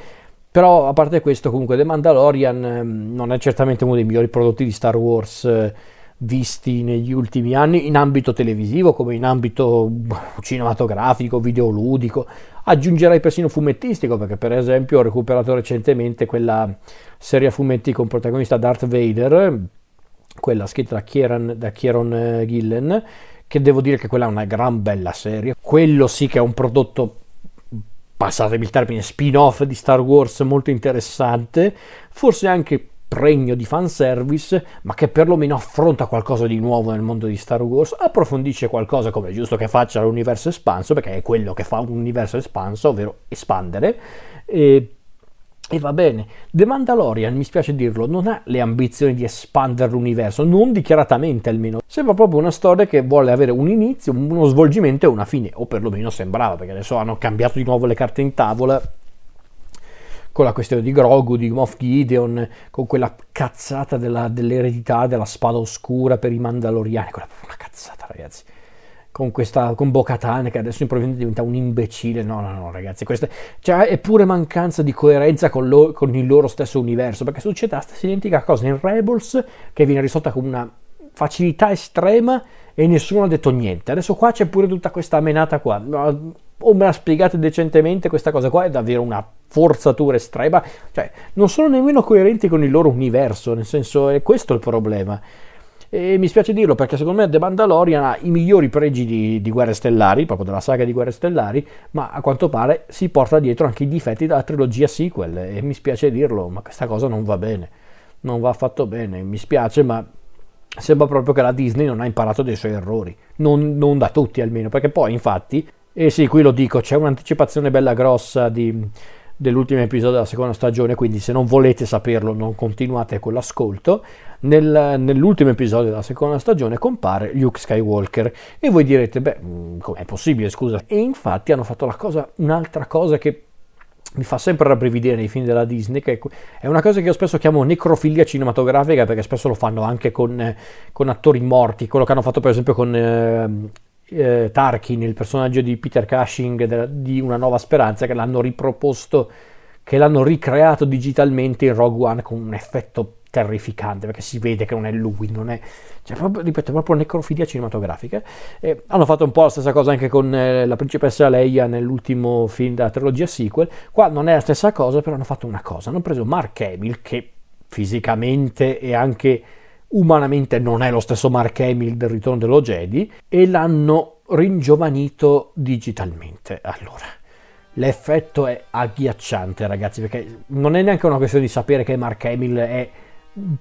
Però a parte questo, comunque, The Mandalorian eh, non è certamente uno dei migliori prodotti di Star Wars eh, visti negli ultimi anni in ambito televisivo come in ambito cinematografico, videoludico. Aggiungerei persino fumettistico perché per esempio ho recuperato recentemente quella serie a fumetti con protagonista Darth Vader, quella scritta da Kieran, da Kieron eh, Gillen, che devo dire che quella è una gran bella serie. Quello sì che è un prodotto passatemi il termine, spin-off di Star Wars molto interessante, forse anche pregno di fanservice, ma che perlomeno affronta qualcosa di nuovo nel mondo di Star Wars, approfondisce qualcosa come è giusto che faccia l'universo espanso, perché è quello che fa un universo espanso, ovvero espandere, e e va bene, The Mandalorian, mi spiace dirlo, non ha le ambizioni di espandere l'universo, non dichiaratamente almeno. Sembra proprio una storia che vuole avere un inizio, uno svolgimento e una fine, o perlomeno sembrava, perché adesso hanno cambiato di nuovo le carte in tavola. Con la questione di Grogu, di Moff Gideon, con quella cazzata della, dell'eredità della spada oscura per i Mandaloriani, quella una cazzata ragazzi con questa con Bocatan che adesso improvvisamente diventa un imbecille. No, no, no, ragazzi, questa cioè, è pure mancanza di coerenza con, lo, con, il loro stesso universo. Perché succede la stessa identica cosa in Rebels che viene risolta con una facilità estrema e nessuno ha detto niente. Adesso qua c'è pure tutta questa menata qua. O me la spiegate decentemente questa cosa qua, è davvero una forzatura estrema. Cioè, non sono nemmeno coerenti con il loro universo, nel senso, è questo il problema. E mi spiace dirlo perché secondo me The Mandalorian ha i migliori pregi di, di, Guerre Stellari, proprio della saga di Guerre Stellari, ma a quanto pare si porta dietro anche i difetti della trilogia sequel e mi spiace dirlo, ma questa cosa non va bene, non va affatto bene, mi spiace, ma sembra proprio che la Disney non ha imparato dei suoi errori, non, non da tutti almeno, perché poi infatti, e sì, qui lo dico, c'è un'anticipazione bella grossa di dell'ultimo episodio della seconda stagione, quindi se non volete saperlo non continuate con l'ascolto. Nel, nell'ultimo episodio della seconda stagione compare Luke Skywalker e voi direte, beh, mm, com'è possibile, scusa? E infatti hanno fatto cosa, un'altra cosa che mi fa sempre rabbrividire nei film della Disney, che è una cosa che io spesso chiamo necrofilia cinematografica, perché spesso lo fanno anche con, con attori morti, quello che hanno fatto per esempio con eh, eh, Tarkin, il personaggio di Peter Cushing de, di Una Nuova Speranza, che l'hanno riproposto, che l'hanno ricreato digitalmente in Rogue One con un effetto terrificante, perché si vede che non è lui, non è, cioè, proprio, ripeto, proprio necrofilia cinematografica. E hanno fatto un po' la stessa cosa anche con eh, la principessa Leia nell'ultimo film della trilogia sequel. Qua non è la stessa cosa, però hanno fatto una cosa, hanno preso Mark Hamill, che fisicamente e anche umanamente non è lo stesso Mark Hamill del ritorno dello Jedi e l'hanno ringiovanito digitalmente. Allora, l'effetto è agghiacciante ragazzi perché non è neanche una questione di sapere che Mark Hamill è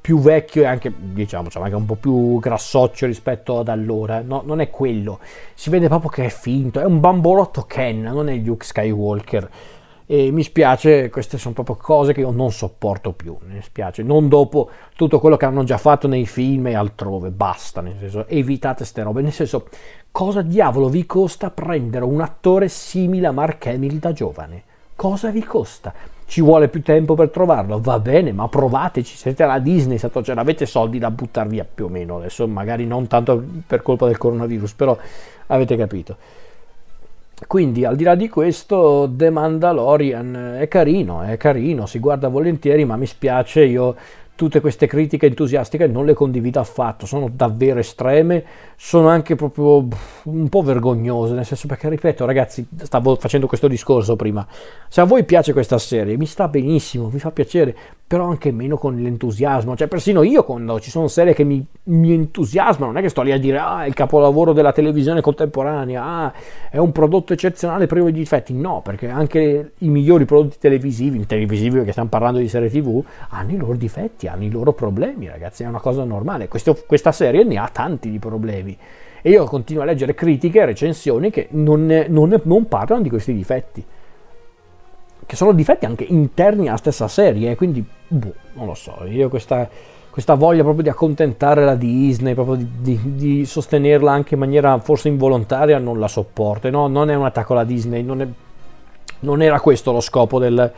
più vecchio e anche diciamo cioè anche un po' più grassoccio rispetto ad allora. No, non è quello. Si vede proprio che è finto. È un bambolotto Ken non è Luke Skywalker e mi spiace, queste sono proprio cose che io non sopporto più, mi spiace, non dopo tutto quello che hanno già fatto nei film e altrove, basta, nel senso, evitate ste robe, nel senso, cosa diavolo vi costa prendere un attore simile a Mark Hamill da giovane? Cosa vi costa? Ci vuole più tempo per trovarlo, va bene, ma provateci, siete alla Disney, ce cioè, avete soldi da buttare via più o meno, adesso magari non tanto per colpa del coronavirus, però avete capito. Quindi al di là di questo The Mandalorian è carino, è carino, si guarda volentieri, ma mi spiace, io tutte queste critiche entusiastiche non le condivido affatto, sono davvero estreme, sono anche proprio un po' vergognose, nel senso perché ripeto ragazzi, stavo facendo questo discorso prima, se a voi piace questa serie, mi sta benissimo, mi fa piacere, però anche meno con l'entusiasmo, cioè persino io quando ci sono serie che mi, mi entusiasmano, non è che sto lì a dire ah è il capolavoro della televisione contemporanea, ah è un prodotto eccezionale privo di difetti, no, perché anche i migliori prodotti televisivi, televisivi perché stiamo parlando di serie tv, hanno i loro difetti, hanno i loro problemi ragazzi, è una cosa normale, Questo, questa serie ne ha tanti di problemi. E io continuo a leggere critiche e recensioni che non, non, non parlano di questi difetti che sono difetti anche interni alla stessa serie, eh, quindi boh, non lo so, io questa, questa, voglia proprio di accontentare la Disney, proprio di, di, di, sostenerla anche in maniera forse involontaria, non la sopporto, no? non è un attacco alla Disney, non, è, non era questo lo scopo del,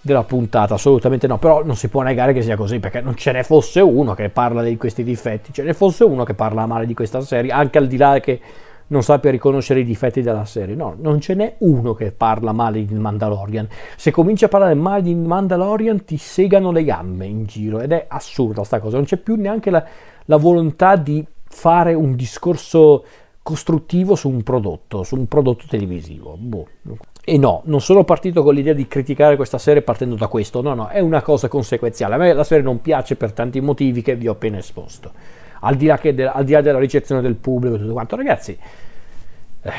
della puntata, assolutamente no, però non si può negare che sia così, perché non ce ne fosse uno che parla di questi difetti, ce ne fosse uno che parla male di questa serie, anche al di là che non sappia riconoscere i difetti della serie. No, non ce n'è uno che parla male di Mandalorian. Se cominci a parlare male di Mandalorian ti segano le gambe in giro ed è assurda sta cosa. Non c'è più neanche la, la volontà di fare un discorso costruttivo su un prodotto, su un prodotto televisivo. Boh. E no, non sono partito con l'idea di criticare questa serie partendo da questo, no, no, è una cosa conseguenziale. A me la serie non piace per tanti motivi che vi ho appena esposto al di là, de, al di là della ricezione del pubblico e tutto quanto. Ragazzi, eh,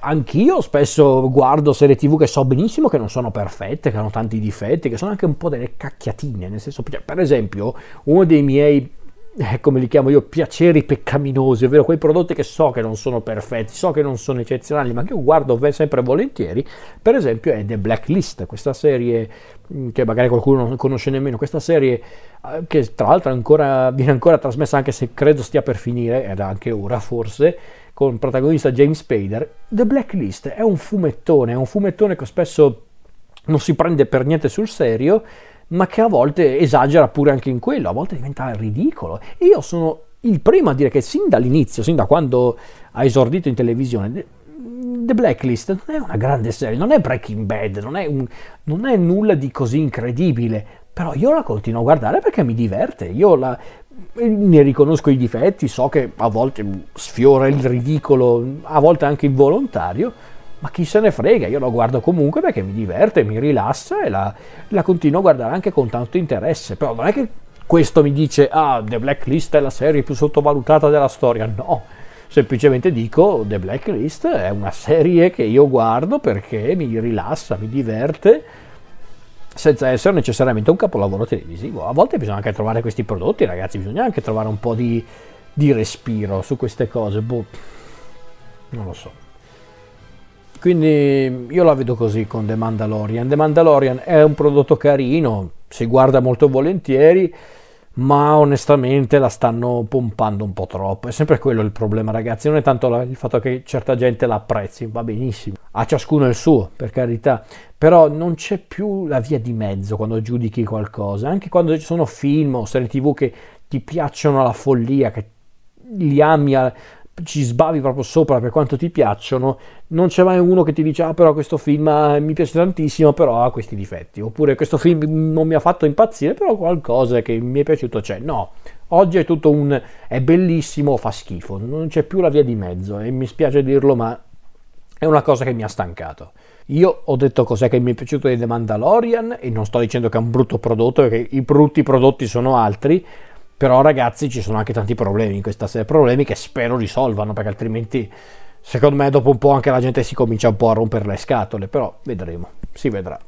anch'io spesso guardo serie tv che so benissimo che non sono perfette, che hanno tanti difetti, che sono anche un po' delle cacchiatine, nel senso, per esempio, uno dei miei eh, come li chiamo io, piaceri peccaminosi, ovvero quei prodotti che so che non sono perfetti, so che non sono eccezionali, ma che io guardo sempre volentieri, per esempio è The Blacklist, questa serie mm, che magari qualcuno non conosce nemmeno, questa serie eh, che tra l'altro ancora, viene ancora trasmessa anche se credo stia per finire, ed anche ora forse, con protagonista James Spader, The Blacklist è un fumettone, è un fumettone che spesso non si prende per niente sul serio, ma che a volte esagera pure anche in quello, a volte diventa ridicolo. E io sono il primo a dire che sin dall'inizio, sin da quando ha esordito in televisione, The Blacklist non è una grande serie, non è Breaking Bad, non è, un, non è nulla di così incredibile, però io la continuo a guardare perché mi diverte, io la, ne riconosco i difetti, so che a volte sfiora il ridicolo, a volte anche involontario, ma chi se ne frega, io la guardo comunque perché mi diverte, mi rilassa e la, la continuo a guardare anche con tanto interesse, però non è che questo mi dice ah The Blacklist è la serie più sottovalutata della storia, no, semplicemente dico The Blacklist è una serie che io guardo perché mi rilassa, mi diverte senza essere necessariamente un capolavoro televisivo. A volte bisogna anche trovare questi prodotti, ragazzi, bisogna anche trovare un po' di, di respiro su queste cose. Boh, non lo so. Quindi io la vedo così con The Mandalorian. The Mandalorian è un prodotto carino, si guarda molto volentieri, ma onestamente la stanno pompando un po' troppo. È sempre quello il problema, ragazzi. Non è tanto il fatto che certa gente la apprezzi, va benissimo. A ciascuno il suo, per carità. Però non c'è più la via di mezzo quando giudichi qualcosa. Anche quando ci sono film o serie tv che ti piacciono alla follia, che li ami ci sbavi proprio sopra per quanto ti piacciono, non c'è mai uno che ti dice ah però questo film eh, mi piace tantissimo però ha questi difetti, oppure questo film non mi ha fatto impazzire però qualcosa che mi è piaciuto c'è, no, oggi è tutto un è bellissimo fa schifo, non c'è più la via di mezzo e mi spiace dirlo ma è una cosa che mi ha stancato. Io ho detto cos'è che mi è piaciuto di The Mandalorian e non sto dicendo che è un brutto prodotto perché i brutti prodotti sono altri, però ragazzi ci sono anche tanti problemi in questa serie, problemi che spero risolvano perché altrimenti secondo me dopo un po' anche la gente si comincia un po' a rompere le scatole, però vedremo, si vedrà.